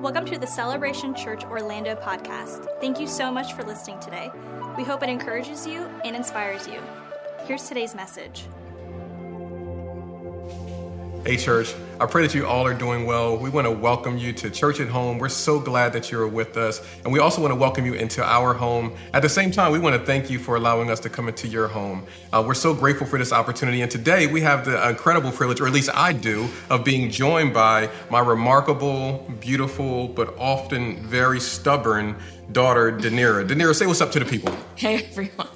Welcome to the Celebration Church Orlando podcast. Thank you so much for listening today. We hope it encourages you and inspires you. Here's today's message. Hey, church. I pray that you all are doing well. We want to welcome you to Church at Home. We're so glad that you're with us. And we also want to welcome you into our home. At the same time, we want to thank you for allowing us to come into your home. Uh, we're so grateful for this opportunity. And today we have the incredible privilege, or at least I do, of being joined by my remarkable, beautiful, but often very stubborn daughter, Danira. Danira, say what's up to the people. Hey, everyone.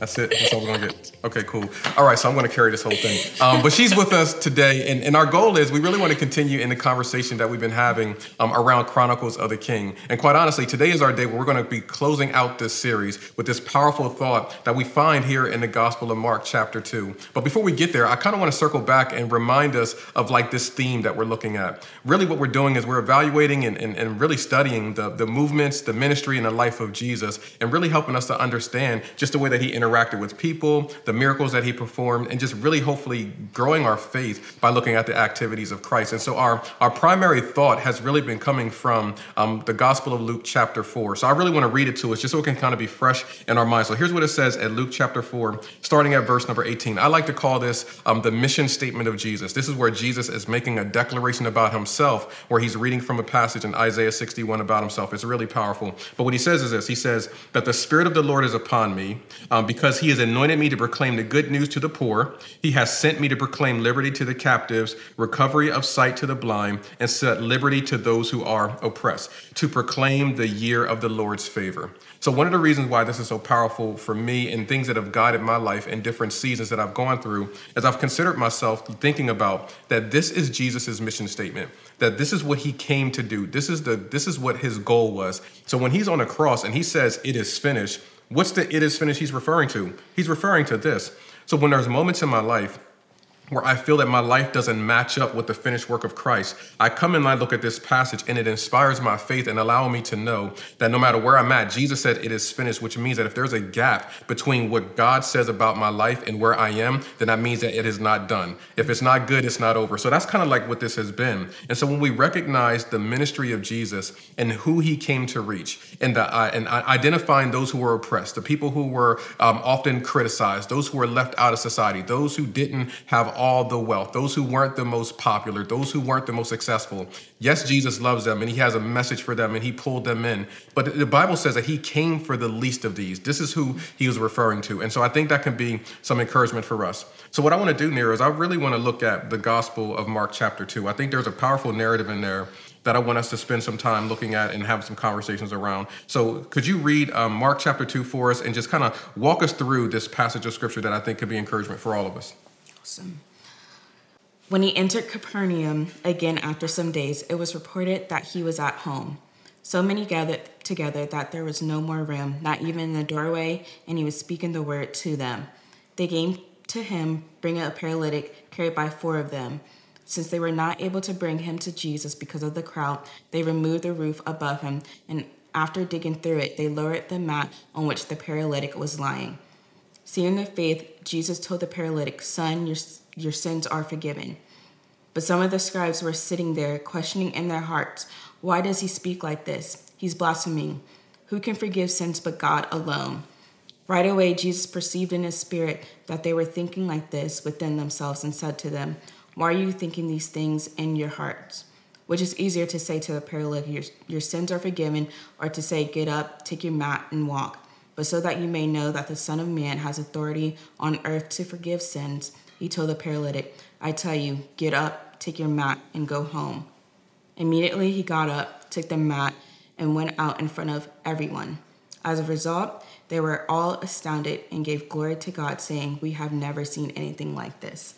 That's it. That's all we're gonna get. Okay, cool. All right, so I'm gonna carry this whole thing. Um, but she's with us today, and, and our goal is we really want to continue in the conversation that we've been having um, around Chronicles of the King. And quite honestly, today is our day where we're gonna be closing out this series with this powerful thought that we find here in the Gospel of Mark, chapter two. But before we get there, I kind of want to circle back and remind us of like this theme that we're looking at. Really, what we're doing is we're evaluating and, and, and really studying the, the movements, the ministry, and the life of Jesus, and really helping us to understand just the way that he interacts interacted with people, the miracles that he performed, and just really hopefully growing our faith by looking at the activities of Christ. And so our, our primary thought has really been coming from um, the Gospel of Luke, chapter 4. So I really want to read it to us just so it can kind of be fresh in our minds. So here's what it says at Luke, chapter 4, starting at verse number 18. I like to call this um, the mission statement of Jesus. This is where Jesus is making a declaration about himself, where he's reading from a passage in Isaiah 61 about himself. It's really powerful. But what he says is this He says, That the Spirit of the Lord is upon me um, because because he has anointed me to proclaim the good news to the poor. He has sent me to proclaim liberty to the captives, recovery of sight to the blind, and set liberty to those who are oppressed, to proclaim the year of the Lord's favor. So, one of the reasons why this is so powerful for me and things that have guided my life in different seasons that I've gone through is I've considered myself thinking about that this is Jesus's mission statement, that this is what he came to do. This is the this is what his goal was. So when he's on the cross and he says it is finished, What's the it is finished he's referring to? He's referring to this. So when there's moments in my life where I feel that my life doesn't match up with the finished work of Christ, I come and I look at this passage and it inspires my faith and allow me to know that no matter where I'm at, Jesus said it is finished, which means that if there's a gap between what God says about my life and where I am, then that means that it is not done. If it's not good, it's not over. So that's kind of like what this has been. And so when we recognize the ministry of Jesus and who he came to reach and, the, uh, and identifying those who were oppressed, the people who were um, often criticized, those who were left out of society, those who didn't have all the wealth, those who weren't the most popular, those who weren't the most successful. Yes, Jesus loves them and he has a message for them and he pulled them in. But the Bible says that he came for the least of these. This is who he was referring to. And so I think that can be some encouragement for us. So, what I want to do, Nero, is I really want to look at the Gospel of Mark, chapter 2. I think there's a powerful narrative in there that I want us to spend some time looking at and have some conversations around. So, could you read um, Mark chapter 2 for us and just kind of walk us through this passage of scripture that I think could be encouragement for all of us? Awesome. When he entered Capernaum again after some days, it was reported that he was at home. So many gathered together that there was no more room, not even in the doorway, and he was speaking the word to them. They came to him, bringing a paralytic carried by four of them. Since they were not able to bring him to Jesus because of the crowd, they removed the roof above him, and after digging through it, they lowered the mat on which the paralytic was lying. Seeing their faith, Jesus told the paralytic, Son, your your sins are forgiven. But some of the scribes were sitting there, questioning in their hearts, Why does he speak like this? He's blaspheming. Who can forgive sins but God alone? Right away, Jesus perceived in his spirit that they were thinking like this within themselves and said to them, Why are you thinking these things in your hearts? Which is easier to say to the paralytic, your, your sins are forgiven, or to say, Get up, take your mat, and walk. But so that you may know that the Son of Man has authority on earth to forgive sins, he told the paralytic, I tell you, get up, take your mat, and go home. Immediately he got up, took the mat, and went out in front of everyone. As a result, they were all astounded and gave glory to God, saying, We have never seen anything like this.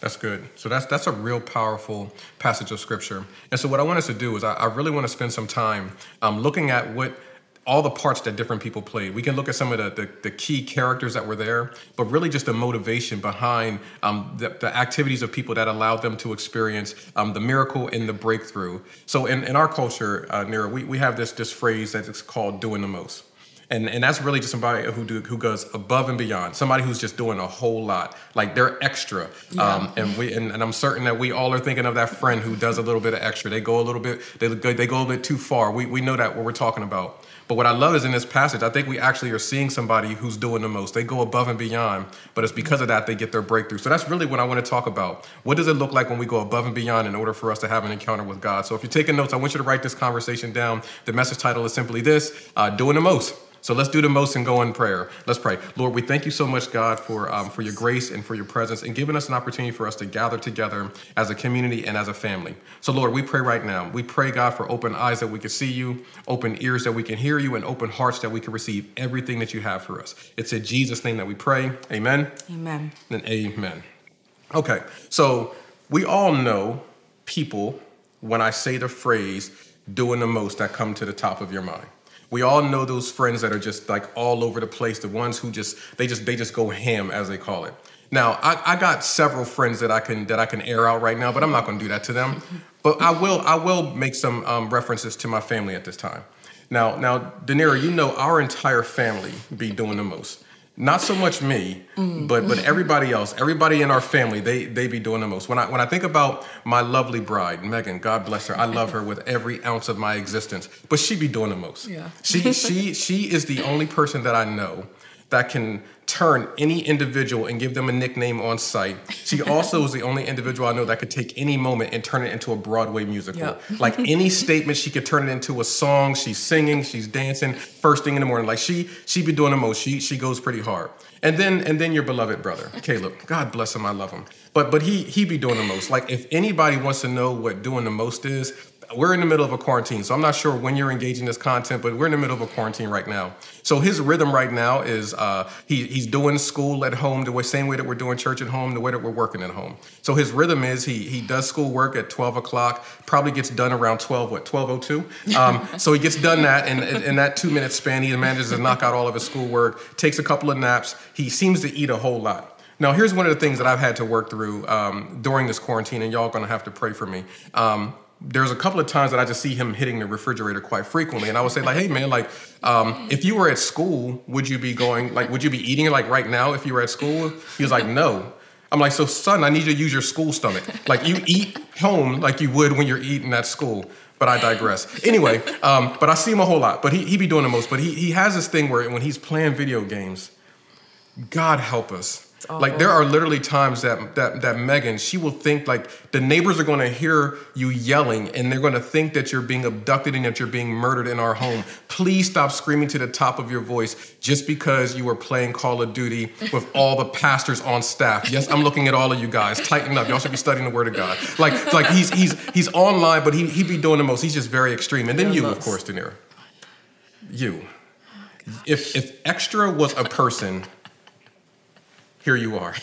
That's good. So that's that's a real powerful passage of scripture. And so what I want us to do is I, I really want to spend some time um, looking at what all the parts that different people played. We can look at some of the, the, the key characters that were there, but really just the motivation behind um, the, the, activities of people that allowed them to experience um, the miracle and the breakthrough. So in, in our culture, uh, Nira, we, we have this, this phrase that is called doing the most. And, and that's really just somebody who do, who goes above and beyond. Somebody who's just doing a whole lot, like they're extra. Yeah. Um, and we and, and, I'm certain that we all are thinking of that friend who does a little bit of extra. They go a little bit they they go a bit too far. We we know that what we're talking about. But what I love is in this passage, I think we actually are seeing somebody who's doing the most. They go above and beyond, but it's because of that they get their breakthrough. So that's really what I want to talk about. What does it look like when we go above and beyond in order for us to have an encounter with God? So if you're taking notes, I want you to write this conversation down. The message title is simply this uh, Doing the Most. So let's do the most and go in prayer. Let's pray. Lord, we thank you so much, God, for, um, for your grace and for your presence and giving us an opportunity for us to gather together as a community and as a family. So, Lord, we pray right now. We pray, God, for open eyes that we can see you, open ears that we can hear you, and open hearts that we can receive everything that you have for us. It's in Jesus' name that we pray. Amen. Amen. And amen. Okay, so we all know people when I say the phrase doing the most that come to the top of your mind we all know those friends that are just like all over the place the ones who just they just they just go ham as they call it. Now I, I got several friends that i can that i can air out right now but i'm not going to do that to them. But i will i will make some um, references to my family at this time. Now now Danira, you know our entire family be doing the most not so much me, mm. but but everybody else, everybody in our family, they they be doing the most. When I when I think about my lovely bride, Megan, God bless her, I love her with every ounce of my existence, but she be doing the most. Yeah. She she she is the only person that I know that can turn any individual and give them a nickname on sight. She also is the only individual I know that could take any moment and turn it into a Broadway musical. Yep. like any statement, she could turn it into a song. She's singing, she's dancing first thing in the morning. Like she she be doing the most. She she goes pretty hard. And then and then your beloved brother, Caleb. God bless him, I love him. But but he he be doing the most. Like if anybody wants to know what doing the most is, we're in the middle of a quarantine, so I'm not sure when you're engaging this content, but we're in the middle of a quarantine right now. So his rhythm right now is uh, he, he's doing school at home the way, same way that we're doing church at home, the way that we're working at home. So his rhythm is he he does school work at 12 o'clock, probably gets done around 12 what 12:02. Um, so he gets done that, and in that two minute span, he manages to knock out all of his schoolwork, takes a couple of naps. He seems to eat a whole lot. Now, here's one of the things that I've had to work through um, during this quarantine, and y'all gonna have to pray for me. Um, there's a couple of times that I just see him hitting the refrigerator quite frequently, and I would say like, "Hey, man, like, um, if you were at school, would you be going like, would you be eating it like right now if you were at school?" He was like, "No." I'm like, "So, son, I need you to use your school stomach. Like, you eat home like you would when you're eating at school." But I digress. Anyway, um, but I see him a whole lot. But he he be doing the most. But he he has this thing where when he's playing video games, God help us like there are literally times that that that Megan, she will think like the neighbors are going to hear you yelling and they're going to think that you're being abducted and that you're being murdered in our home. Please stop screaming to the top of your voice just because you are playing Call of Duty with all the pastors on staff. Yes, I'm looking at all of you guys. Tighten up. Y'all should be studying the Word of God. Like like he's he's he's online, but he he be doing the most. He's just very extreme. And then you, of course, Danira. You. If if extra was a person here you are.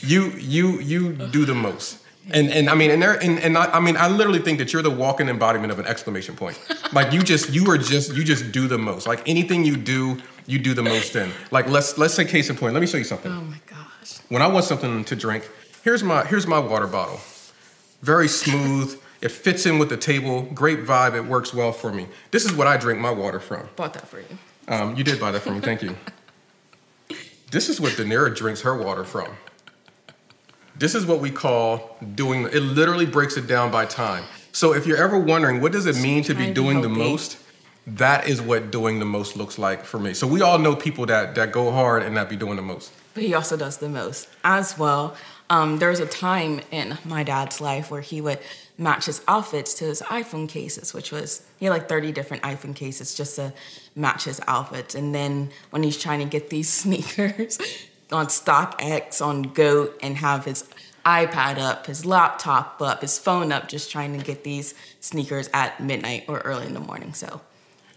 You you you do the most. And and I mean and there and, and I, I mean I literally think that you're the walking embodiment of an exclamation point. Like you just you are just you just do the most. Like anything you do, you do the most in. Like let's let's say case in point. Let me show you something. Oh my gosh. When I want something to drink, here's my here's my water bottle. Very smooth. It fits in with the table. Great vibe. It works well for me. This is what I drink my water from. Bought that for you. Um, you did buy that for me. Thank you. This is what Danira drinks her water from. This is what we call doing, it literally breaks it down by time. So if you're ever wondering, what does it mean to be doing the most? That is what doing the most looks like for me. So we all know people that, that go hard and not be doing the most. But he also does the most as well. Um, there was a time in my dad's life where he would match his outfits to his iPhone cases, which was he had like 30 different iPhone cases just to match his outfits. And then when he's trying to get these sneakers on StockX, on Goat, and have his iPad up, his laptop up, his phone up, just trying to get these sneakers at midnight or early in the morning. So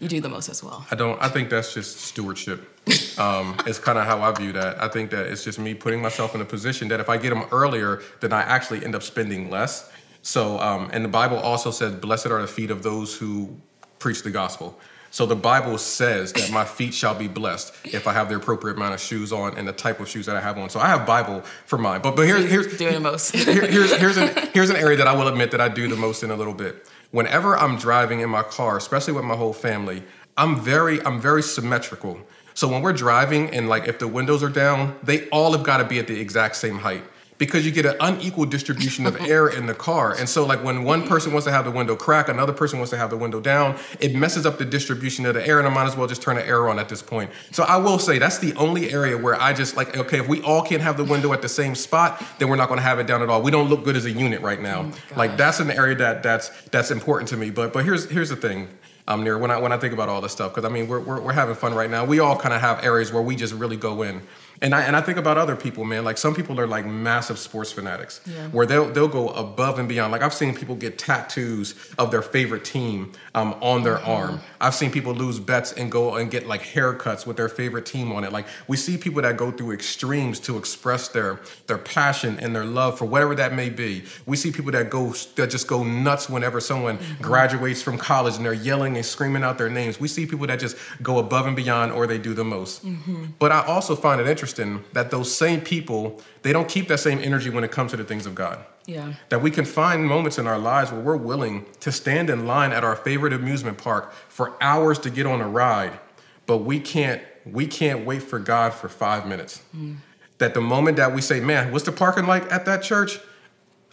you do the most as well. I don't. I think that's just stewardship. Um, it's kind of how I view that. I think that it's just me putting myself in a position that if I get them earlier, then I actually end up spending less. So, um, and the Bible also says, "Blessed are the feet of those who preach the gospel." So the Bible says that my feet shall be blessed if I have the appropriate amount of shoes on and the type of shoes that I have on. So I have Bible for mine. But but here's here's doing the most. here, here's here's an here's an area that I will admit that I do the most in a little bit. Whenever I'm driving in my car, especially with my whole family, I'm very I'm very symmetrical. So when we're driving and like if the windows are down, they all have got to be at the exact same height because you get an unequal distribution of air in the car. And so like when one person wants to have the window crack, another person wants to have the window down, it messes up the distribution of the air and I might as well just turn the air on at this point. So I will say that's the only area where I just like okay, if we all can't have the window at the same spot, then we're not going to have it down at all. We don't look good as a unit right now. Oh like that's an area that that's that's important to me. But but here's here's the thing um, near when I when I think about all this stuff because I mean we're, we're we're having fun right now. We all kind of have areas where we just really go in. And I and I think about other people, man. Like some people are like massive sports fanatics, Yeah. where they'll they'll go above and beyond. Like I've seen people get tattoos of their favorite team um, on their mm-hmm. arm. I've seen people lose bets and go and get like haircuts with their favorite team on it. Like we see people that go through extremes to express their their passion and their love for whatever that may be. We see people that go that just go nuts whenever someone mm-hmm. graduates from college and they're yelling and screaming out their names. We see people that just go above and beyond or they do the most. Mm-hmm. But I also find it interesting that those same people, they don't keep that same energy when it comes to the things of God. Yeah. That we can find moments in our lives where we're willing to stand in line at our favorite amusement park for hours to get on a ride, but we can't we can't wait for God for five minutes. Mm. That the moment that we say, "Man, what's the parking like at that church?"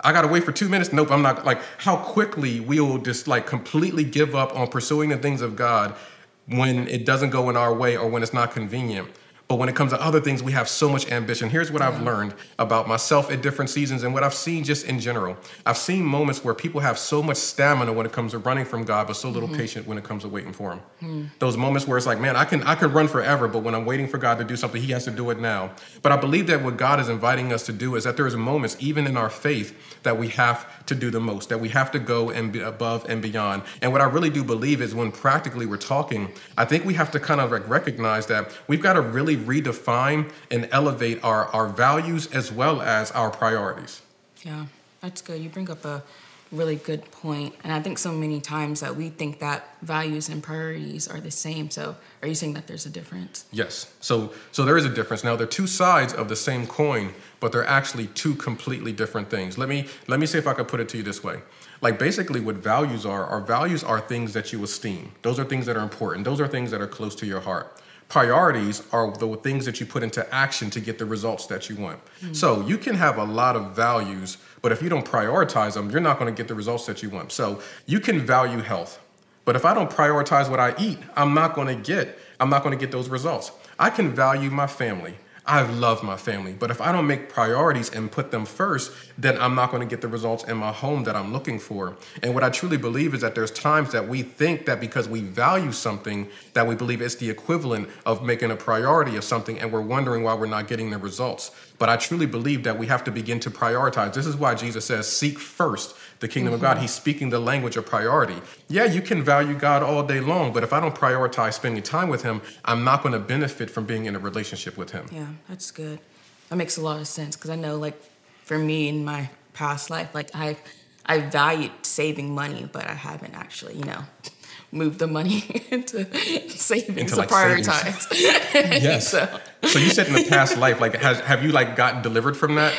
I gotta wait for two minutes. Nope, I'm not. Like how quickly we will just like completely give up on pursuing the things of God when it doesn't go in our way or when it's not convenient. But when it comes to other things, we have so much ambition. Here's what I've learned about myself at different seasons and what I've seen just in general. I've seen moments where people have so much stamina when it comes to running from God, but so little mm-hmm. patient when it comes to waiting for Him. Hmm. Those moments where it's like, man, I can I can run forever, but when I'm waiting for God to do something, He has to do it now. But I believe that what God is inviting us to do is that there is moments, even in our faith, that we have to do the most, that we have to go and be above and beyond. And what I really do believe is when practically we're talking, I think we have to kind of like recognize that we've got to really redefine and elevate our, our values as well as our priorities. Yeah, that's good. You bring up a really good point. And I think so many times that we think that values and priorities are the same. So are you saying that there's a difference? Yes. So so there is a difference. Now they're two sides of the same coin, but they're actually two completely different things. Let me let me see if I could put it to you this way. Like basically what values are, our values are things that you esteem. Those are things that are important. Those are things that are close to your heart. Priorities are the things that you put into action to get the results that you want. So you can have a lot of values, but if you don't prioritize them, you're not going to get the results that you want. So you can value health. But if I don't prioritize what I eat, I'm not going to get I'm not going to get those results. I can value my family. I love my family, but if I don't make priorities and put them first, then I'm not going to get the results in my home that I'm looking for. And what I truly believe is that there's times that we think that because we value something, that we believe it's the equivalent of making a priority of something, and we're wondering why we're not getting the results. But I truly believe that we have to begin to prioritize. This is why Jesus says, Seek first the kingdom of God. Mm-hmm. He's speaking the language of priority. Yeah, you can value God all day long, but if I don't prioritize spending time with Him, I'm not going to benefit from being in a relationship with Him. Yeah, that's good. That makes a lot of sense because I know, like, for me in my past life, like I, I valued saving money, but I haven't actually, you know, moved the money into savings Into, to like, savings. prioritize. Yes. so, So you said in the past life, like, has have you like gotten delivered from that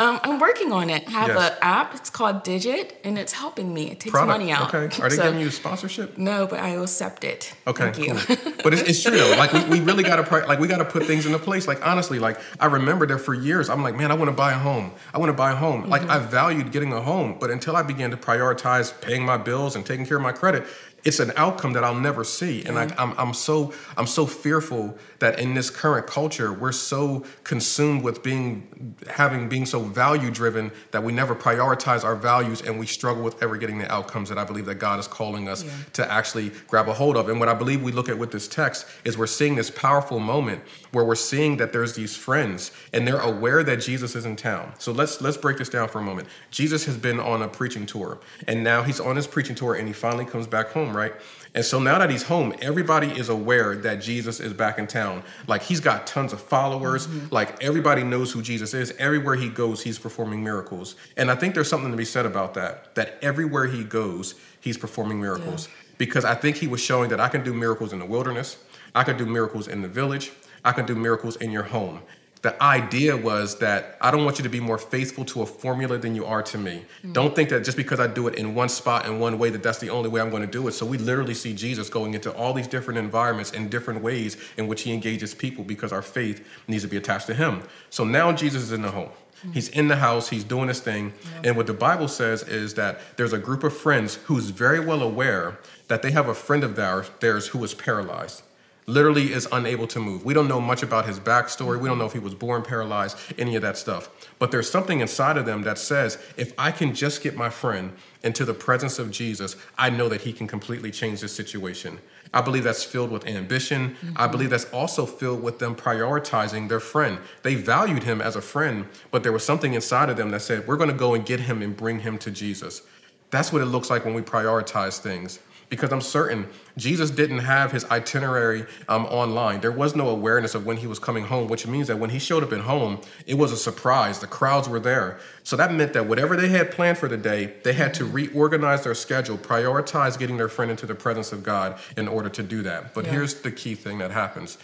um, I'm working on it. I have Yes. an app. It's called Digit, and it's helping me. It takes product? money out. Okay. Are they So- giving you sponsorship? No, but I will accept it. Okay, Thank you. cool. But it's, it's true though. Like we, we really got to pri- like we got to put things into place. Like honestly, like I remember there for years. I'm like, man, I want to buy a home. I want to buy a home. Like I valued getting a home, but until I began to prioritize paying my bills and taking care of my credit, it's an outcome that I'll never see. And I, I'm I'm so I'm so fearful that in this current culture, we're so consumed with being having being so value driven that we never prioritize our values and we struggle with ever getting the outcomes that I believe that God is calling us Yeah. to actually grab a hold of. And what I believe we look at with this text is we're seeing this powerful moment where we're seeing that there's these friends and they're aware that Jesus is in town. So let's let's break this down for a moment. Jesus has been on a preaching tour and now he's on his preaching tour and he finally comes back home, right? And so now that he's home, everybody is aware that Jesus is back in town. Like he's got tons of followers. Mm-hmm. Like everybody knows who Jesus is. Everywhere he goes, he's performing miracles. And I think there's something to be said about that. That everywhere he goes, he's performing miracles. Because I think he was showing that I can do miracles in the wilderness. I can do miracles in the village. I can do miracles in your home. The idea was that I don't want you to be more faithful to a formula than you are to me. Mm-hmm. Don't think that just because I do it in one spot in one way that that's the only way I'm going to do it. So we literally see Jesus going into all these different environments and different ways in which he engages people because our faith needs to be attached to him. So now Jesus is in the home. Mm-hmm. He's in the house, he's doing his thing. Yeah. And what the Bible says is that there's a group of friends who's very well aware that they have a friend of theirs, theirs who paralyzed literally is unable to move. We don't know much about his backstory. We don't know if he was born paralyzed, any of that stuff. But there's something inside of them that says, if I can just get my friend into the presence of Jesus, I know that he can completely change this situation. I believe that's filled with ambition. Mm-hmm. I believe that's also filled with them prioritizing their friend. They valued him as a friend, but there was something inside of them that said, we're going to go and get him and bring him to Jesus. That's what it looks like when we prioritize things because I'm certain Jesus didn't have his itinerary um, online. There was no awareness of when he was coming home, which means that when he showed up at home, it was a surprise. The crowds were there. So that meant that whatever they had planned for the day, they had to reorganize their schedule, prioritize getting their friend into the presence of God in order to do that. But yeah. here's the key thing that happens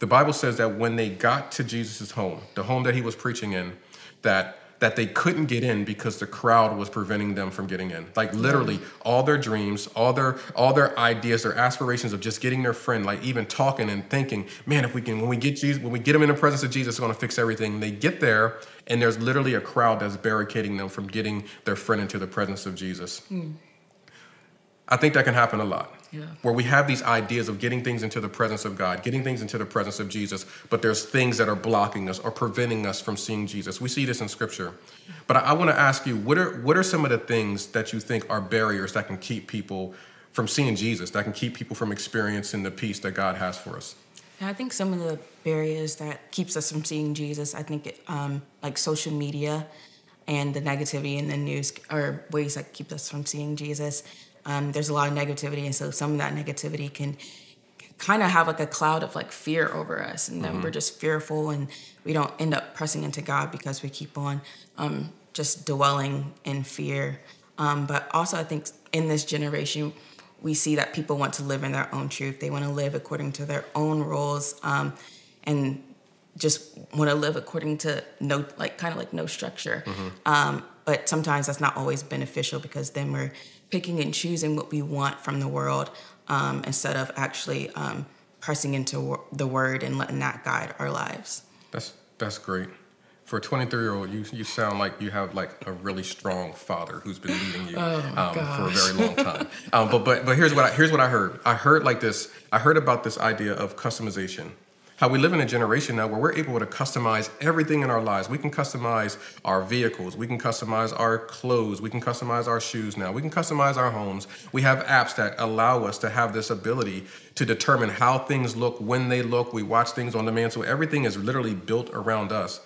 the Bible says that when they got to Jesus' home, the home that he was preaching in, that that they couldn't get in because the crowd was preventing them from getting in. Like literally all their dreams, all their all their ideas, their aspirations of just getting their friend, like even talking and thinking, man, if we can when we get Jesus, when we get them in the presence of Jesus, it's gonna fix everything. They get there and there's literally a crowd that's barricading them from getting their friend into the presence of Jesus. Mm. I think that can happen a lot. Yeah. Where we have these ideas of getting things into the presence of God, getting things into the presence of Jesus, but there's things that are blocking us or preventing us from seeing Jesus. We see this in Scripture. But I, I want to ask you, what are what are some of the things that you think are barriers that can keep people from seeing Jesus, that can keep people from experiencing the peace that God has for us? I think some of the barriers that keeps us from seeing Jesus, I think, it, um, like social media and the negativity in the news are ways that keep us from seeing Jesus um, there's a lot of negativity, and so some of that negativity can kind of have like a cloud of like fear over us, and then mm-hmm. we're just fearful, and we don't end up pressing into God because we keep on um, just dwelling in fear. Um, but also, I think in this generation, we see that people want to live in their own truth. They want to live according to their own rules, um, and just want to live according to no, like kind of like no structure. Mm-hmm. Um, but sometimes that's not always beneficial because then we're picking and choosing what we want from the world um, instead of actually um, pressing into the word and letting that guide our lives. That's that's great. For a 23 year old, you you sound like you have like a really strong father who's been leading you oh um, for a very long time. Um, but but but here's what I, here's what I heard. I heard like this. I heard about this idea of customization how we live in a generation now where we're able to customize everything in our lives. We can customize our vehicles, we can customize our clothes, we can customize our shoes now, we can customize our homes. We have apps that allow us to have this ability to determine how things look, when they look. We watch things on demand. So everything is literally built around us.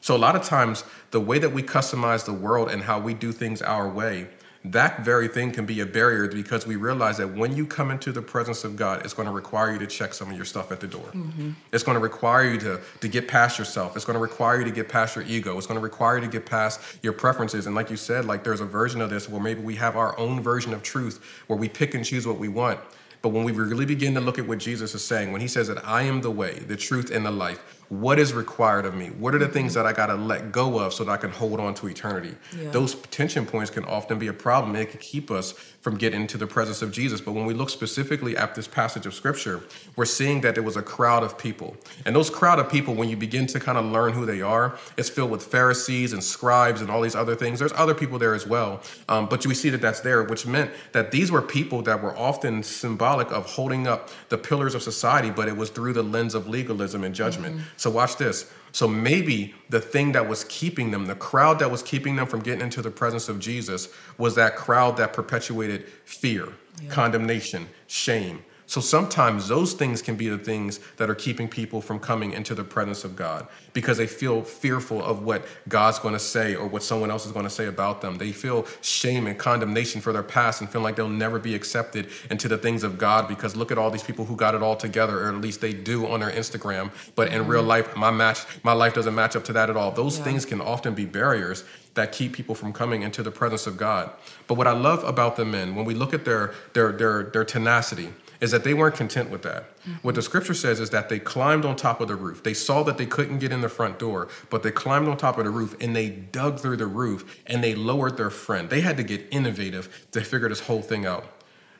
So a lot of times, the way that we customize the world and how we do things our way that very thing can be a barrier because we realize that when you come into the presence of God, it's going to require you to check some of your stuff at the door. Mm-hmm. It's going to require you to, to get past yourself. It's going to require you to get past your ego. It's going to require you to get past your preferences. And like you said, like there's a version of this where maybe we have our own version of truth where we pick and choose what we want. But when we really begin to look at what Jesus is saying, when he says that I am the way, the truth, and the life, what is required of me? What are the things that I got to let go of so that I can hold on to eternity? Yeah. Those tension points can often be a problem. It can keep us from getting into the presence of Jesus. But when we look specifically at this passage of scripture, we're seeing that there was a crowd of people. And those crowd of people, when you begin to kind of learn who they are, it's filled with Pharisees and scribes and all these other things. There's other people there as well. Um, but we see that that's there, which meant that these were people that were often symbolic of holding up the pillars of society, but it was through the lens of legalism and judgment. Mm-hmm. So watch this. So maybe the thing that was keeping them, the crowd that was keeping them from getting into the presence of Jesus, was that crowd that perpetuated fear, yeah. condemnation, shame, so sometimes those things can be the things that are keeping people from coming into the presence of God because they feel fearful of what God's going to say or what someone else is going to say about them. They feel shame and condemnation for their past and feel like they'll never be accepted into the things of God because look at all these people who got it all together, or at least they do on their Instagram. But in real mm-hmm. life, my match, my life doesn't match up to that at all. Those yeah. things can often be barriers that keep people from coming into the presence of God. But what I love about the men, when we look at their their their their tenacity, is that they weren't content with that. Mm-hmm. What the scripture says is that they climbed on top of the roof. They saw that they couldn't get in the front door, but they climbed on top of the roof and they dug through the roof and they lowered their friend. They had to get innovative to figure this whole thing out.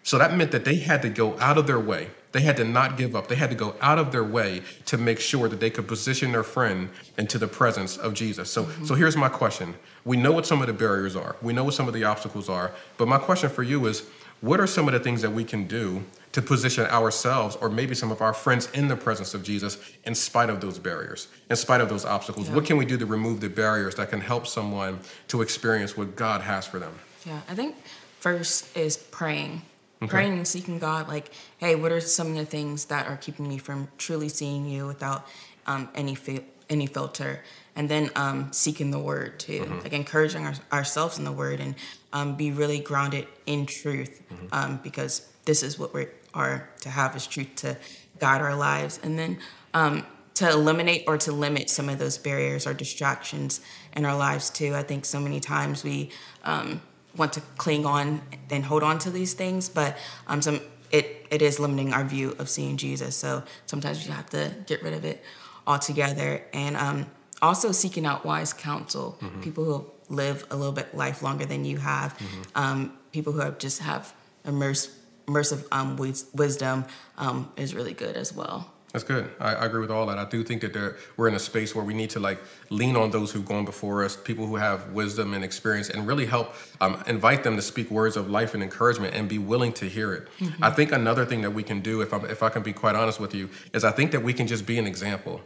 So that meant that they had to go out of their way. They had to not give up. They had to go out of their way to make sure that they could position their friend into the presence of Jesus. So, mm-hmm. so here's my question. We know what some of the barriers are. We know what some of the obstacles are. But my question for you is, what are some of the things that we can do to position ourselves or maybe some of our friends in the presence of Jesus in spite of those barriers, in spite of those obstacles? Yeah. What can we do to remove the barriers that can help someone to experience what God has for them? Yeah, I think first is praying. Okay. Praying and seeking God, like, hey, what are some of the things that are keeping me from truly seeing you without um, any fi- any filter? And then um, seeking the Word too, mm-hmm. like encouraging our, ourselves in the Word and um, be really grounded in truth, mm-hmm. Um, because this is what we are to have is truth to guide our lives, and then um, to eliminate or to limit some of those barriers or distractions in our lives too. I think so many times we um, want to cling on and hold on to these things, but um, some it it is limiting our view of seeing Jesus. So sometimes you have to get rid of it altogether, and um, also seeking out wise counsel, mm-hmm. people who live a little bit life longer than you have, mm-hmm. um, people who have just have immersive immersive um, wisdom um, is really good as well. That's good. I, I, agree with all that. I do think that there, we're in a space where we need to like lean on those who've gone before us, people who have wisdom and experience, and really help um, invite them to speak words of life and encouragement, and be willing to hear it. Mm-hmm. I think another thing that we can do, if, I'm, if I can be quite honest with you, is I think that we can just be an example.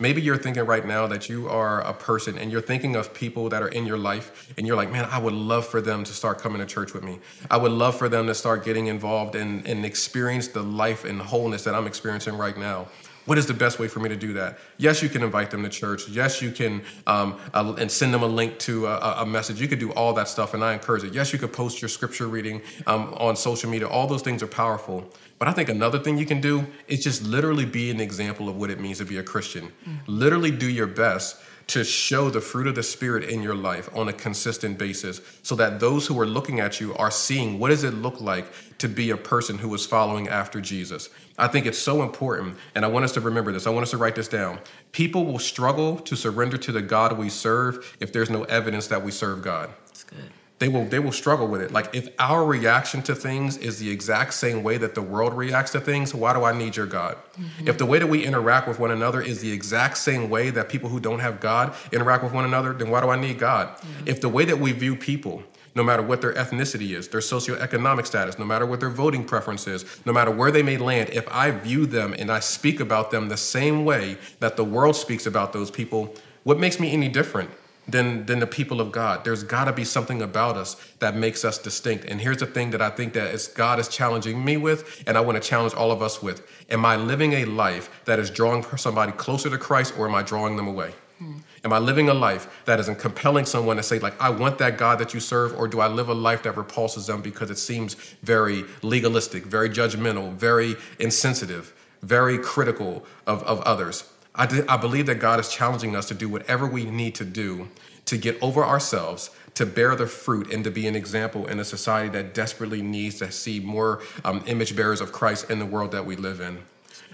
Maybe you're thinking right now that you are a person and you're thinking of people that are in your life and you're like, man, I would love for them to start coming to church with me. I would love for them to start getting involved and, and experience the life and wholeness that I'm experiencing right now. What is the best way for me to do that? Yes, you can invite them to church. Yes, you can um, uh, and send them a link to a, a, message. You could do all that stuff, and I encourage it. Yes, you could post your scripture reading um, on social media. All those things are powerful. But I think another thing you can do is just literally be an example of what it means to be a Christian. Mm-hmm. Literally do your best to show the fruit of the spirit in your life on a consistent basis so that those who are looking at you are seeing what does it look like to be a person who is following after Jesus. I think it's so important and I want us to remember this. I want us to write this down. People will struggle to surrender to the God we serve if there's no evidence that we serve God. That's good they will they will struggle with it. Like if our reaction to things is the exact same way that the world reacts to things, why do I need your God? Mm-hmm. If the way that we interact with one another is the exact same way that people who don't have God interact with one another, then why do I need God? Mm-hmm. If the way that we view people no matter what their ethnicity is, their socioeconomic status, no matter what their voting preference is, no matter where they may land, if I view them and I speak about them the same way that the world speaks about those people, what makes me any different? Than than the people of God. There's got to be something about us that makes us distinct. And here's the thing that I think that is God is challenging me with, and I want to challenge all of us with. Am I living a life that is drawing somebody closer to Christ, or am I drawing them away? Hmm. Am I living a life that isn't compelling someone to say, like, I want that God that you serve, or do I live a life that repulses them because it seems very legalistic, very judgmental, very insensitive, very critical of, of others? I, I believe that God is challenging us to do whatever we need to do to get over ourselves, to bear the fruit, and to be an example in a society that desperately needs to see more um, image bearers of Christ in the world that we live in.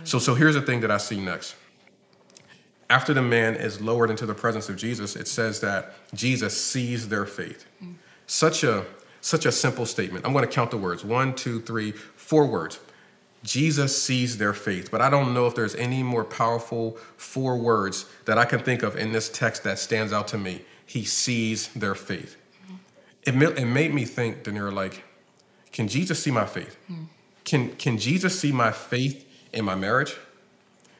So, so here's the thing that I see next. After the man is lowered into the presence of Jesus, it says that Jesus sees their faith. Mm. Such a such a simple statement. I'm going to count the words: one, two, three, four words. Jesus sees their faith. But I don't know if there's any more powerful four words that I can think of in this text that stands out to me. He sees their faith. It, it made me think, Danira, like, can Jesus see my faith? Hmm. Can, can Jesus see my faith in my marriage?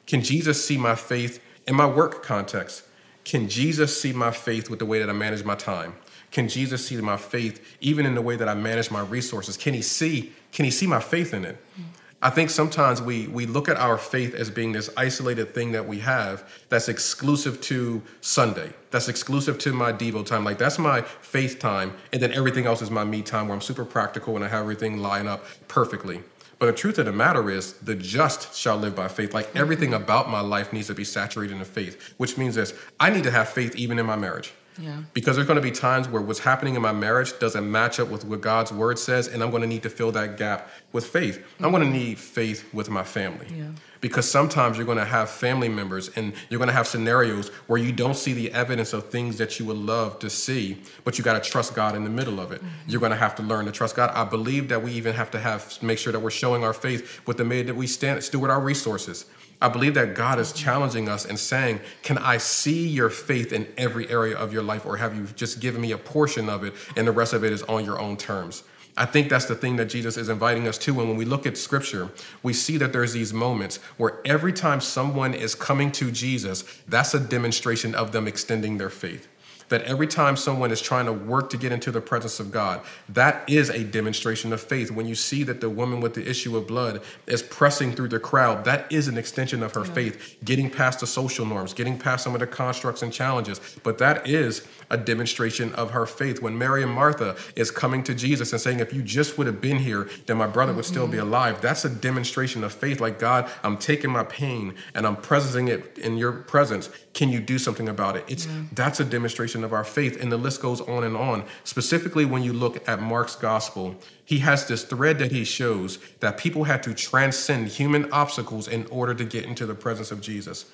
Can Jesus see my faith in my work context? Can Jesus see my faith with the way that I manage my time? Can Jesus see my faith even in the way that I manage my resources? Can he see, can he see my faith in it? Hmm. I think sometimes we we look at our faith as being this isolated thing that we have that's exclusive to Sunday. That's exclusive to my Devo time. Like that's my faith time, and then everything else is my me time where I'm super practical and I have everything line up perfectly. But the truth of the matter is, the just shall live by faith. Like everything about my life needs to be saturated in faith, which means this I need to have faith even in my marriage. Yeah. Because there's going to be times where what's happening in my marriage doesn't match up with what God's word says, and I'm going to need to fill that gap with faith. I'm going to need faith with my family. Yeah. Because sometimes you're going to have family members and you're going to have scenarios where you don't see the evidence of things that you would love to see, but you got to trust God in the middle of it. Mm-hmm. You're going to have to learn to trust God. I believe that we even have to have make sure that we're showing our faith with the way that we stand steward our resources. I believe that God is challenging us and saying, Can I see your faith in every area of your life, or have you just given me a portion of it and the rest of it is on your own terms? I think that's the thing that Jesus is inviting us to. And when we look at scripture, we see that there's these moments where every time someone is coming to Jesus, that's a demonstration of them extending their faith that every time someone is trying to work to get into the presence of God, that is a demonstration of faith. When you see that the woman with the issue of blood is pressing through the crowd, that is an extension of her yeah. faith, getting past the social norms, getting past some of the constructs and challenges. But that is a demonstration of her faith. When Mary and Martha is coming to Jesus and saying, If you just would have been here, then my brother would still be mm-hmm. alive, that's a demonstration of faith. Like, God, I'm taking my pain and I'm presenting it in your presence. Can you do something about it? It's yeah. that's a demonstration of our faith, and the list goes on and on. Specifically, when you look at Mark's gospel, he has this thread that he shows that people had to transcend human obstacles in order to get into the presence of Jesus.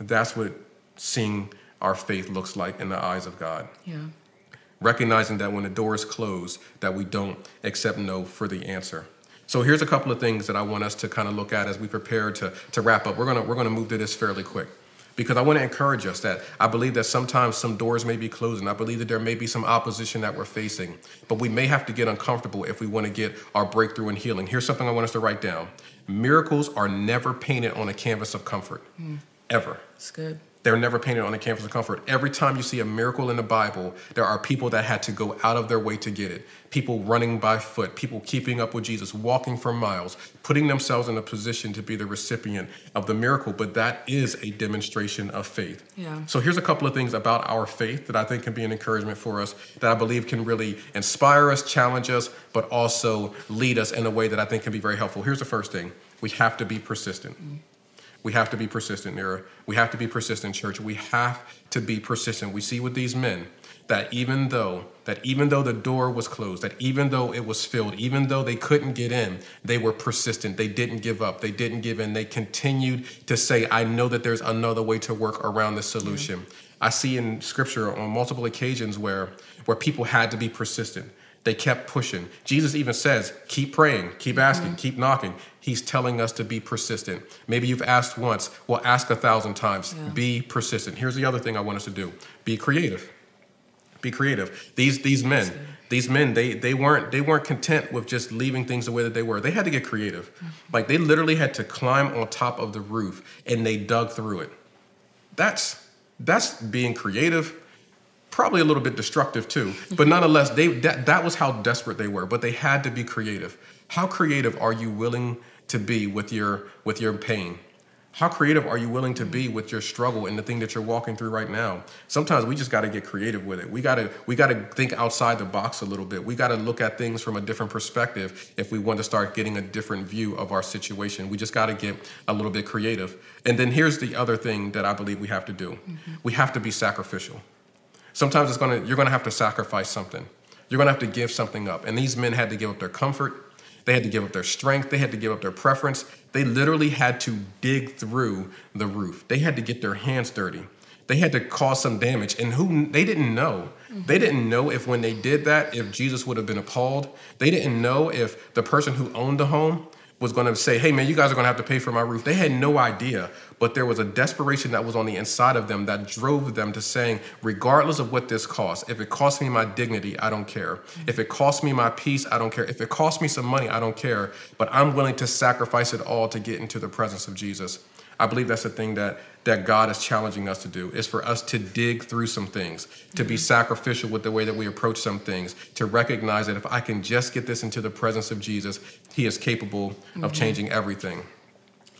That's what seeing our faith looks like in the eyes of God. Yeah. Recognizing that when the door is closed, that we don't accept no for the answer. So here's a couple of things that I want us to kind of look at as we prepare to, to wrap up. We're gonna we're gonna move to this fairly quick because I want to encourage us that I believe that sometimes some doors may be closing. I believe that there may be some opposition that we're facing, but we may have to get uncomfortable if we want to get our breakthrough and healing. Here's something I want us to write down miracles are never painted on a canvas of comfort, mm. ever. It's good. They're never painted on a canvas of comfort. Every time you see a miracle in the Bible, there are people that had to go out of their way to get it. People running by foot, people keeping up with Jesus, walking for miles, putting themselves in a position to be the recipient of the miracle. But that is a demonstration of faith. Yeah. So here's a couple of things about our faith that I think can be an encouragement for us, that I believe can really inspire us, challenge us, but also lead us in a way that I think can be very helpful. Here's the first thing we have to be persistent. Mm-hmm. We have to be persistent, Nira. We have to be persistent, church. We have to be persistent. We see with these men that even though that even though the door was closed, that even though it was filled, even though they couldn't get in, they were persistent. They didn't give up. They didn't give in. They continued to say, "I know that there's another way to work around this solution." Mm-hmm. I see in scripture on multiple occasions where where people had to be persistent. They kept pushing. Jesus even says, keep praying, keep asking, mm-hmm. keep knocking. He's telling us to be persistent. Maybe you've asked once, well, ask a thousand times. Yeah. Be persistent. Here's the other thing I want us to do be creative. Be creative. These, these men, these men, they, they, weren't, they weren't content with just leaving things the way that they were. They had to get creative. Mm-hmm. Like they literally had to climb on top of the roof and they dug through it. That's, that's being creative probably a little bit destructive too. But nonetheless, they that, that was how desperate they were. But they had to be creative. How creative are you willing to be with your with your pain? How creative are you willing to be with your struggle and the thing that you're walking through right now? Sometimes we just got to get creative with it. We got to we got to think outside the box a little bit. We got to look at things from a different perspective if we want to start getting a different view of our situation. We just got to get a little bit creative. And then here's the other thing that I believe we have to do. Mm-hmm. We have to be sacrificial. Sometimes it's gonna, you're going to have to sacrifice something. You're going to have to give something up. And these men had to give up their comfort. They had to give up their strength. They had to give up their preference. They literally had to dig through the roof. They had to get their hands dirty. They had to cause some damage. And who they didn't know. Mm-hmm. They didn't know if when they did that, if Jesus would have been appalled. They didn't know if the person who owned the home was going to say, hey, man, you guys are going to have to pay for my roof. They had no idea, but there was a desperation that was on the inside of them that drove them to saying, regardless of what this costs, if it costs me my dignity, I don't care. If it costs me my peace, I don't care. If it costs me some money, I don't care. But I'm willing to sacrifice it all to get into the presence of Jesus. I believe that's the thing that that God is challenging us to do is for us to dig through some things, to be sacrificial with the way that we approach some things, to recognize that if I can just get this into the presence of Jesus, He is capable mm-hmm. of changing everything.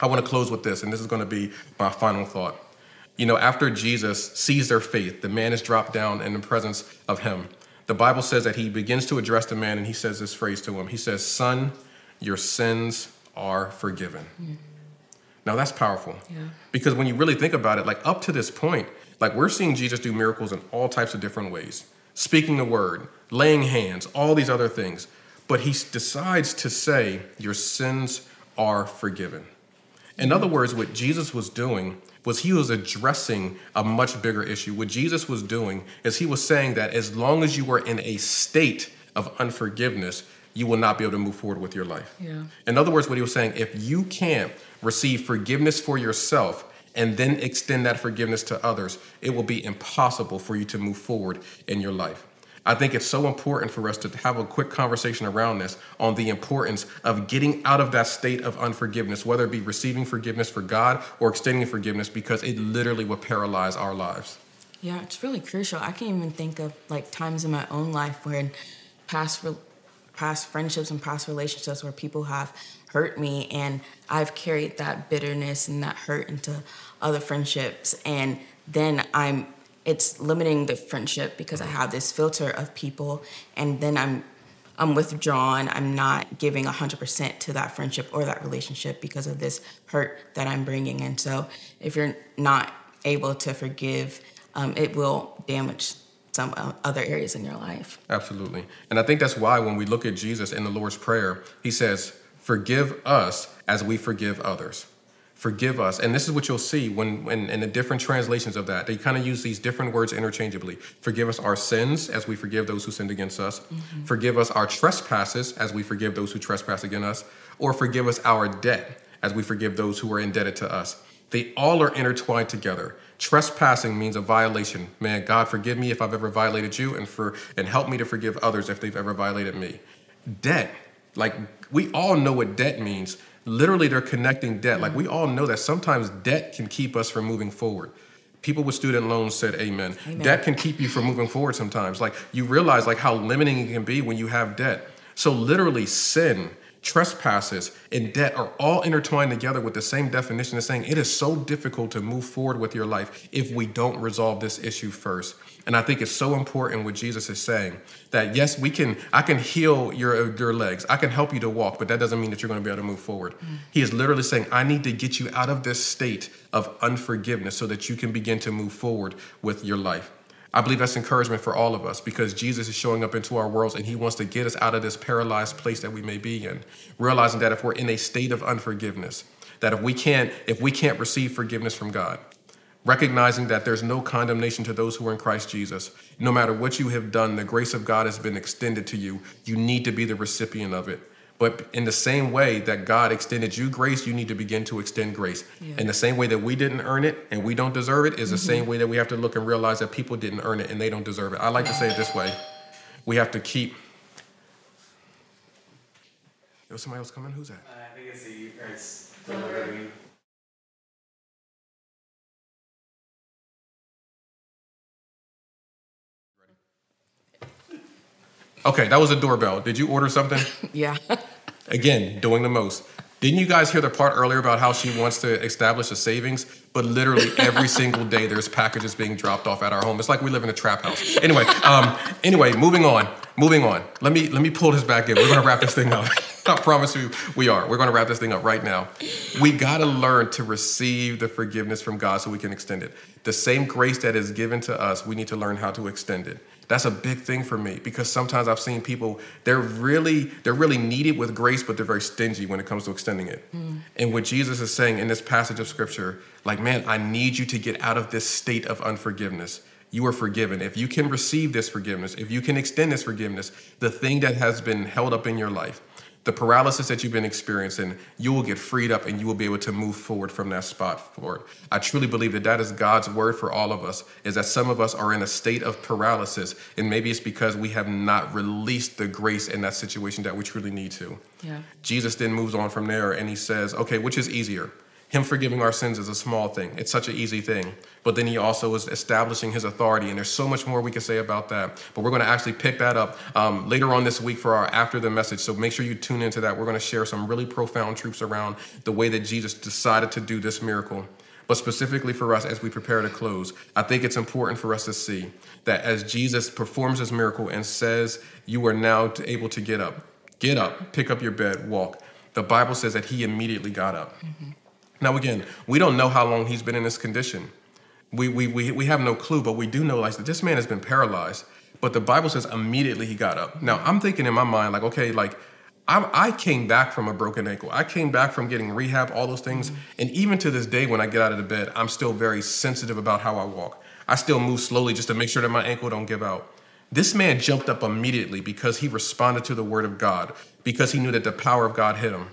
I want to close with this, and this is going to be my final thought. You know, after Jesus sees their faith, the man is dropped down in the presence of Him. The Bible says that He begins to address the man, and He says this phrase to him He says, Son, your sins are forgiven. Mm-hmm. Now that's powerful. Yeah. Because when you really think about it, like up to this point, Like we're seeing Jesus do miracles in all types of different ways, speaking the word, laying hands, all these other things. But he decides to say, Your sins are forgiven. In other mm-hmm. words, what Jesus was doing was he was addressing a much bigger issue. What Jesus was doing is he was saying that as long as you were in a state of unforgiveness, you will not be able to move forward with your life. Yeah. In other words, what he was saying, if you can't receive forgiveness for yourself and then extend that forgiveness to others, it will be impossible for you to move forward in your life. I think it's so important for us to have a quick conversation around this on the importance of getting out of that state of unforgiveness, whether it be receiving forgiveness for God or extending forgiveness, because it literally will paralyze our lives. Yeah, it's really crucial. I can't even think of like times in my own life where past past friendships and past relationships where people have hurt me and I've carried that bitterness and that hurt into other friendships and then I'm it's limiting the friendship because I have this filter of people and then I'm I'm withdrawn. I'm not giving 100% to that friendship or that relationship because of this hurt that I'm bringing. And so, if you're not able to forgive, um, it will damage some uh, other areas in your life. Absolutely. And I think that's why when we look at Jesus in the Lord's Prayer, he says, Forgive us as we forgive others. Forgive us. And this is what you'll see when, when in the different translations of that, they kind of use these different words interchangeably. Forgive us our sins as we forgive those who sinned against us. Mm-hmm. Forgive us our trespasses as we forgive those who trespass against us. Or forgive us our debt as we forgive those who are indebted to us. They all are intertwined together. Trespassing means a violation. Man, God forgive me if I've ever violated you and for and help me to forgive others if they've ever violated me. Debt, like we all know what debt means. Literally they're connecting debt. Like we all know that sometimes debt can keep us from moving forward. People with student loans said amen. amen. Debt can keep you from moving forward sometimes. Like you realize like how limiting it can be when you have debt. So literally sin trespasses, and debt are all intertwined together with the same definition of saying it is so difficult to move forward with your life if we don't resolve this issue first. And I think it's so important what Jesus is saying that yes, we can, I can heal your, your legs, I can help you to walk, but that doesn't mean that you're going to be able to move forward. Mm. He is literally saying, I need to get you out of this state of unforgiveness so that you can begin to move forward with your life. I believe that's encouragement for all of us because Jesus is showing up into our worlds and he wants to get us out of this paralyzed place that we may be in. Realizing that if we're in a state of unforgiveness, that if we can't if we can't receive forgiveness from God, recognizing that there's no condemnation to those who are in Christ Jesus. No matter what you have done, the grace of God has been extended to you. You need to be the recipient of it. But in the same way that God extended you grace, you need to begin to extend grace. Yeah. In the same way that we didn't earn it and we don't deserve it, is the mm-hmm. same way that we have to look and realize that people didn't earn it and they don't deserve it. I like to say it this way we have to keep. Yo, somebody else coming? Who's that? Uh, I think it's the, or it's the Okay, that was a doorbell. Did you order something? yeah. Again, doing the most. Didn't you guys hear the part earlier about how she wants to establish a savings? But literally every single day, there's packages being dropped off at our home. It's like we live in a trap house. Anyway, um, anyway, moving on, moving on. Let me let me pull this back in. We're gonna wrap this thing up. I promise you, we are. We're gonna wrap this thing up right now. We gotta learn to receive the forgiveness from God so we can extend it. The same grace that is given to us, we need to learn how to extend it that's a big thing for me because sometimes I've seen people they're really they're really needed with grace, but they're very stingy when it comes to extending it. Mm. And what Jesus is saying in this passage of scripture, like, man, I need you to get out of this state of unforgiveness. You are forgiven. If you can receive this forgiveness, if you can extend this forgiveness, the thing that has been held up in your life, the paralysis that you've been experiencing, you will get freed up and you will be able to move forward from that spot forward. I truly believe that that is God's word for all of us, is that some of us are in a state of paralysis, and maybe it's because we have not released the grace in that situation that we truly need to. Yeah. Jesus then moves on from there and he says, okay, which is easier? Him forgiving our sins is a small thing. It's such an easy thing. But then he also is establishing his authority, and there's so much more we can say about that. But we're going to actually pick that up um, later on this week for our after the message. So make sure you tune into that. We're going to share some really profound truths around the way that Jesus decided to do this miracle. But specifically for us as we prepare to close, I think it's important for us to see that as Jesus performs this miracle and says, You are now able to get up, get up, pick up your bed, walk. The Bible says that he immediately got up. Mm-hmm. Now, again, we don't know how long he's been in this condition. We, we, we, we have no clue, but we do know like that this man has been paralyzed. But the Bible says immediately he got up. Now I'm thinking in my mind, like, okay, like I, I came back from a broken ankle. I came back from getting rehab, all those things. Mm-hmm. And even to this day, when I get out of the bed, I'm still very sensitive about how I walk. I still move slowly just to make sure that my ankle don't give out. This man jumped up immediately because he responded to the word of God, because he knew that the power of God hit him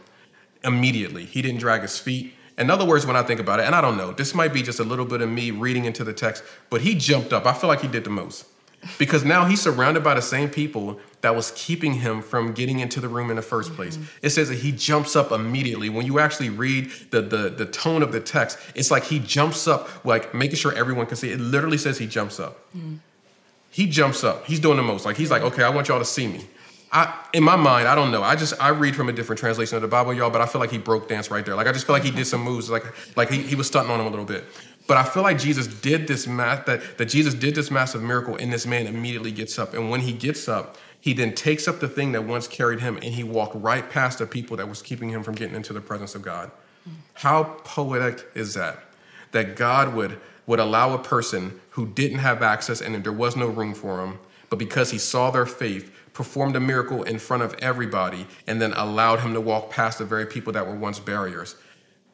immediately. He didn't drag his feet. In other words, when I think about it, and I don't know, this might be just a little bit of me reading into the text, but he jumped up. I feel like he did the most because now he's surrounded by the same people that was keeping him from getting into the room in the first place. Mm-hmm. It says that he jumps up immediately. When you actually read the, the, the tone of the text, it's like he jumps up, like making sure everyone can see. It literally says he jumps up. Mm-hmm. He jumps up. He's doing the most. Like he's like, okay, I want y'all to see me. I, in my mind, I don't know. I just I read from a different translation of the Bible, y'all, but I feel like he broke dance right there. Like I just feel like he did some moves, like like he, he was stunting on him a little bit. But I feel like Jesus did this math that that Jesus did this massive miracle, and this man immediately gets up. And when he gets up, he then takes up the thing that once carried him, and he walked right past the people that was keeping him from getting into the presence of God. How poetic is that? That God would would allow a person who didn't have access and there was no room for him, but because he saw their faith, performed a miracle in front of everybody, and then allowed him to walk past the very people that were once barriers,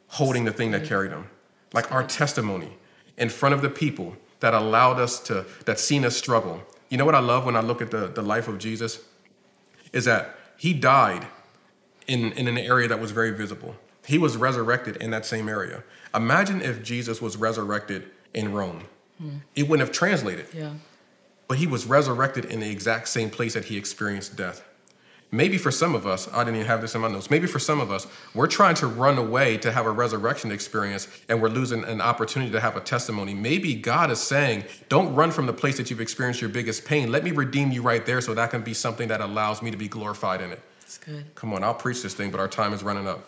holding the thing that carried him. Like our testimony in front of the people that allowed us to, that seen us struggle. You know what I love when I look at the, the life of Jesus? Is that he died in, in an area that was very visible. He was resurrected in that same area. Imagine if Jesus was resurrected in Rome. Hmm. It wouldn't have translated. Yeah but he was resurrected in the exact same place that he experienced death. Maybe for some of us, I didn't even have this in my notes. Maybe for some of us, we're trying to run away to have a resurrection experience and we're losing an opportunity to have a testimony. Maybe God is saying, Don't run from the place that you've experienced your biggest pain. Let me redeem you right there so that can be something that allows me to be glorified in it. That's good. Come on, I'll preach this thing, but our time is running up.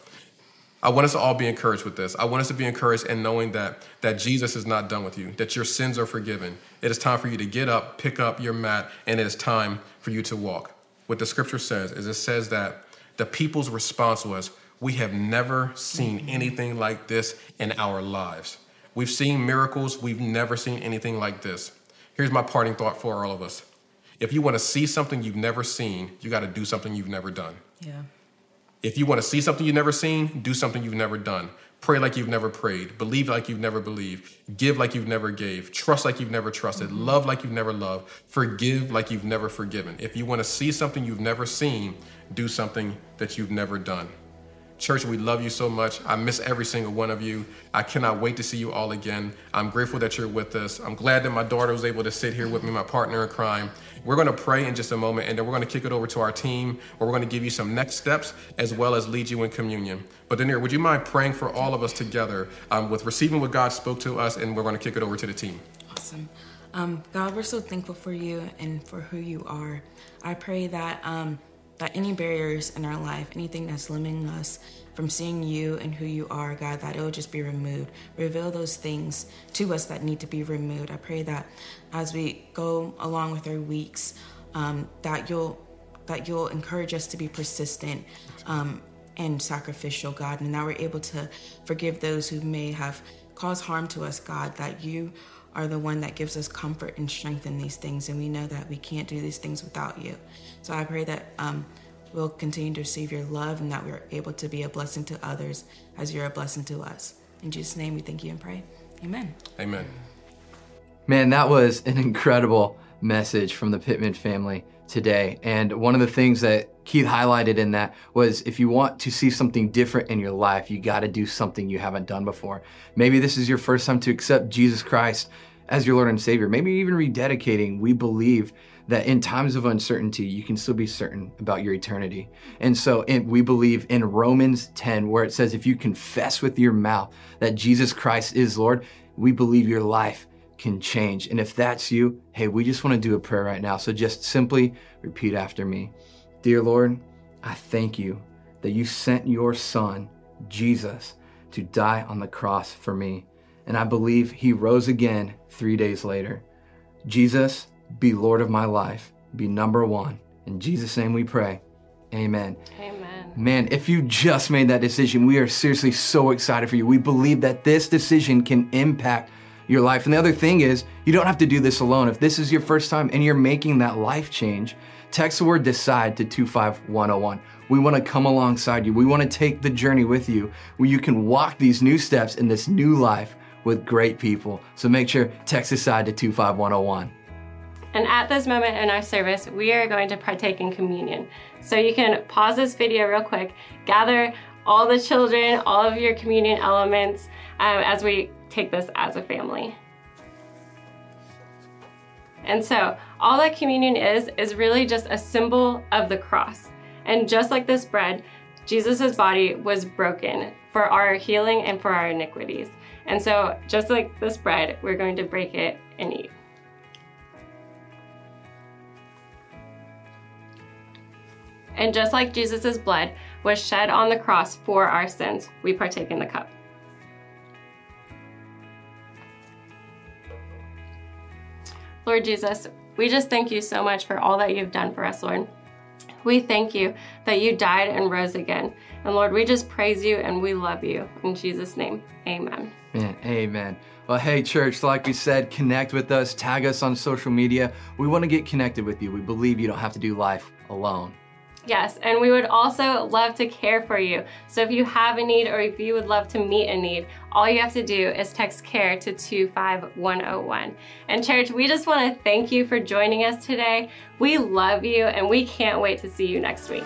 I want us to all be encouraged with this. I want us to be encouraged in knowing that that Jesus is not done with you, that your sins are forgiven. It is time for you to get up, pick up your mat, and it is time for you to walk. What the scripture says is it says that the people's response was, "We have never seen anything like this in our lives. We've seen miracles, we've never seen anything like this." Here's my parting thought for all of us. If you want to see something you've never seen, you got to do something you've never done. Yeah. If you want to see something you've never seen, do something you've never done. Pray like you've never prayed. Believe like you've never believed. Give like you've never gave. Trust like you've never trusted. Mm-hmm. Love like you've never loved. Forgive like you've never forgiven. If you want to see something you've never seen, do something that you've never done. Church, we love you so much. I miss every single one of you. I cannot wait to see you all again. I'm grateful that you're with us. I'm glad that my daughter was able to sit here with me, my partner in crime. We're going to pray in just a moment, and then we're going to kick it over to our team, where we're going to give you some next steps as well as lead you in communion. But Danira, would you mind praying for all of us together um, with receiving what God spoke to us, and we're going to kick it over to the team. Awesome. Um, God, we're so thankful for you and for who you are. I pray that um, that any barriers in our life, anything that's limiting us from seeing you and who you are, God, that it will just be removed. Reveal those things to us that need to be removed. I pray that as we go along with our weeks, um, that you'll that you'll encourage us to be persistent um, and sacrificial, God, and that we're able to forgive those who may have caused harm to us, God. That you are the one that gives us comfort and strength in these things, and we know that we can't do these things without you. So I pray that um, we'll continue to receive your love and that we're able to be a blessing to others as you're a blessing to us. In Jesus' name, we thank you and pray. Amen. Amen. Man, that was an incredible message from the Pittman family today. And one of the things that Keith highlighted in that was if you want to see something different in your life, you got to do something you haven't done before. Maybe this is your first time to accept Jesus Christ as your Lord and Savior. Maybe even rededicating. We believe that in times of uncertainty, you can still be certain about your eternity. And so in, we believe in Romans 10, where it says, if you confess with your mouth that Jesus Christ is Lord, we believe your life can change. And if that's you, hey, we just want to do a prayer right now. So just simply repeat after me Dear Lord, I thank you that you sent your Son, Jesus, to die on the cross for me. And I believe he rose again three days later. Jesus, be Lord of my life, be number one. In Jesus' name we pray. Amen. Amen. Man, if you just made that decision, we are seriously so excited for you. We believe that this decision can impact your life. And the other thing is, you don't have to do this alone. If this is your first time and you're making that life change, text the word decide to 25101. We want to come alongside you. We want to take the journey with you where you can walk these new steps in this new life with great people. So make sure text decide to 25101. And at this moment in our service, we are going to partake in communion. So you can pause this video real quick, gather all the children, all of your communion elements um, as we take this as a family. And so, all that communion is, is really just a symbol of the cross. And just like this bread, Jesus' body was broken for our healing and for our iniquities. And so, just like this bread, we're going to break it and eat. And just like Jesus' blood was shed on the cross for our sins, we partake in the cup. Lord Jesus, we just thank you so much for all that you've done for us, Lord. We thank you that you died and rose again. And Lord, we just praise you and we love you. In Jesus' name, amen. Amen. Well, hey, church, like we said, connect with us, tag us on social media. We want to get connected with you. We believe you don't have to do life alone. Yes, and we would also love to care for you. So if you have a need or if you would love to meet a need, all you have to do is text CARE to 25101. And church, we just want to thank you for joining us today. We love you and we can't wait to see you next week.